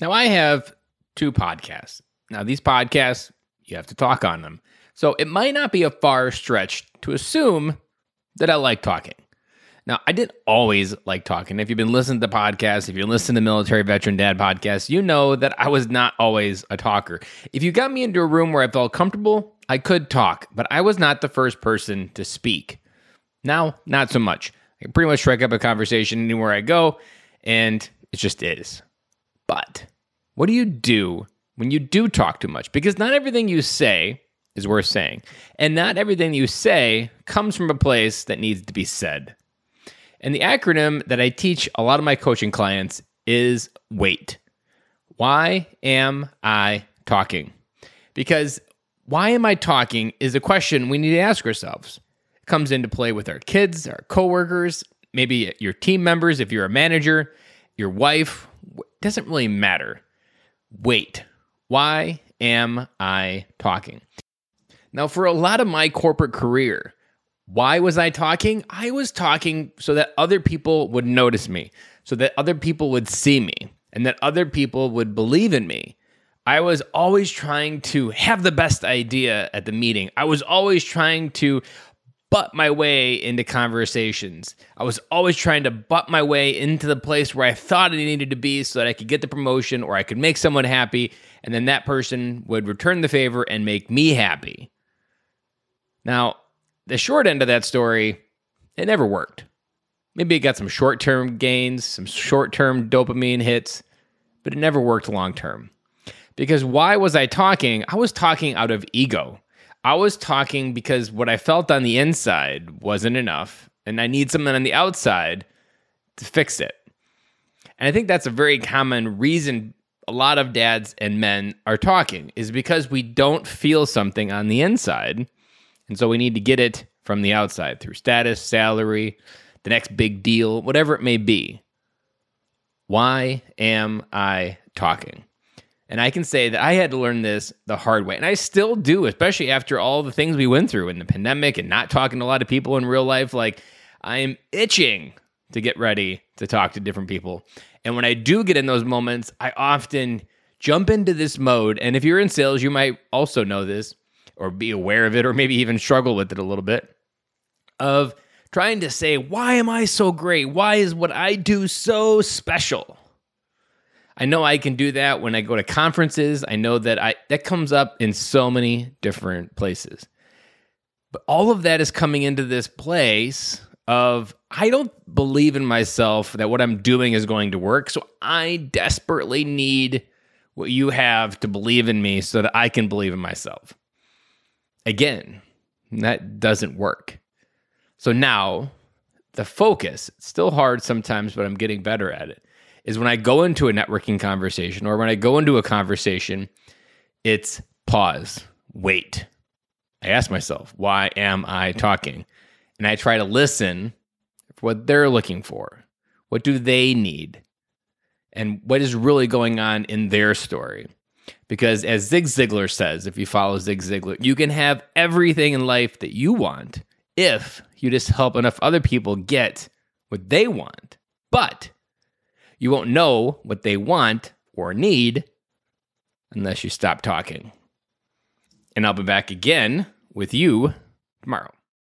Now, I have two podcasts. Now, these podcasts, you have to talk on them. So it might not be a far stretch to assume that I like talking. Now, I didn't always like talking. If you've been listening to podcasts, if you listen to Military Veteran Dad podcast, you know that I was not always a talker. If you got me into a room where I felt comfortable, I could talk, but I was not the first person to speak. Now, not so much. I pretty much strike up a conversation anywhere I go, and it just is. But what do you do when you do talk too much? Because not everything you say is worth saying, and not everything you say comes from a place that needs to be said. And the acronym that I teach a lot of my coaching clients is WAIT. Why am I talking? Because why am I talking is a question we need to ask ourselves. It comes into play with our kids, our coworkers, maybe your team members if you're a manager, your wife, it doesn't really matter. Wait, why am I talking? Now, for a lot of my corporate career, why was I talking? I was talking so that other people would notice me, so that other people would see me, and that other people would believe in me. I was always trying to have the best idea at the meeting. I was always trying to butt my way into conversations. I was always trying to butt my way into the place where I thought I needed to be so that I could get the promotion or I could make someone happy, and then that person would return the favor and make me happy. Now, the short end of that story, it never worked. Maybe it got some short term gains, some short term dopamine hits, but it never worked long term. Because why was I talking? I was talking out of ego. I was talking because what I felt on the inside wasn't enough, and I need something on the outside to fix it. And I think that's a very common reason a lot of dads and men are talking is because we don't feel something on the inside and so we need to get it from the outside through status, salary, the next big deal, whatever it may be. Why am I talking? And I can say that I had to learn this the hard way. And I still do, especially after all the things we went through in the pandemic and not talking to a lot of people in real life. Like, I am itching to get ready to talk to different people. And when I do get in those moments, I often jump into this mode. And if you're in sales, you might also know this or be aware of it or maybe even struggle with it a little bit of trying to say, why am I so great? Why is what I do so special? I know I can do that when I go to conferences. I know that I that comes up in so many different places. But all of that is coming into this place of I don't believe in myself that what I'm doing is going to work. So I desperately need what you have to believe in me so that I can believe in myself. Again, that doesn't work. So now the focus, it's still hard sometimes, but I'm getting better at it, is when I go into a networking conversation or when I go into a conversation, it's pause, wait. I ask myself, why am I talking? And I try to listen for what they're looking for. What do they need? And what is really going on in their story? Because as Zig Ziglar says, if you follow Zig Ziglar, you can have everything in life that you want if you just help enough other people get what they want. But you won't know what they want or need unless you stop talking. And I'll be back again with you tomorrow.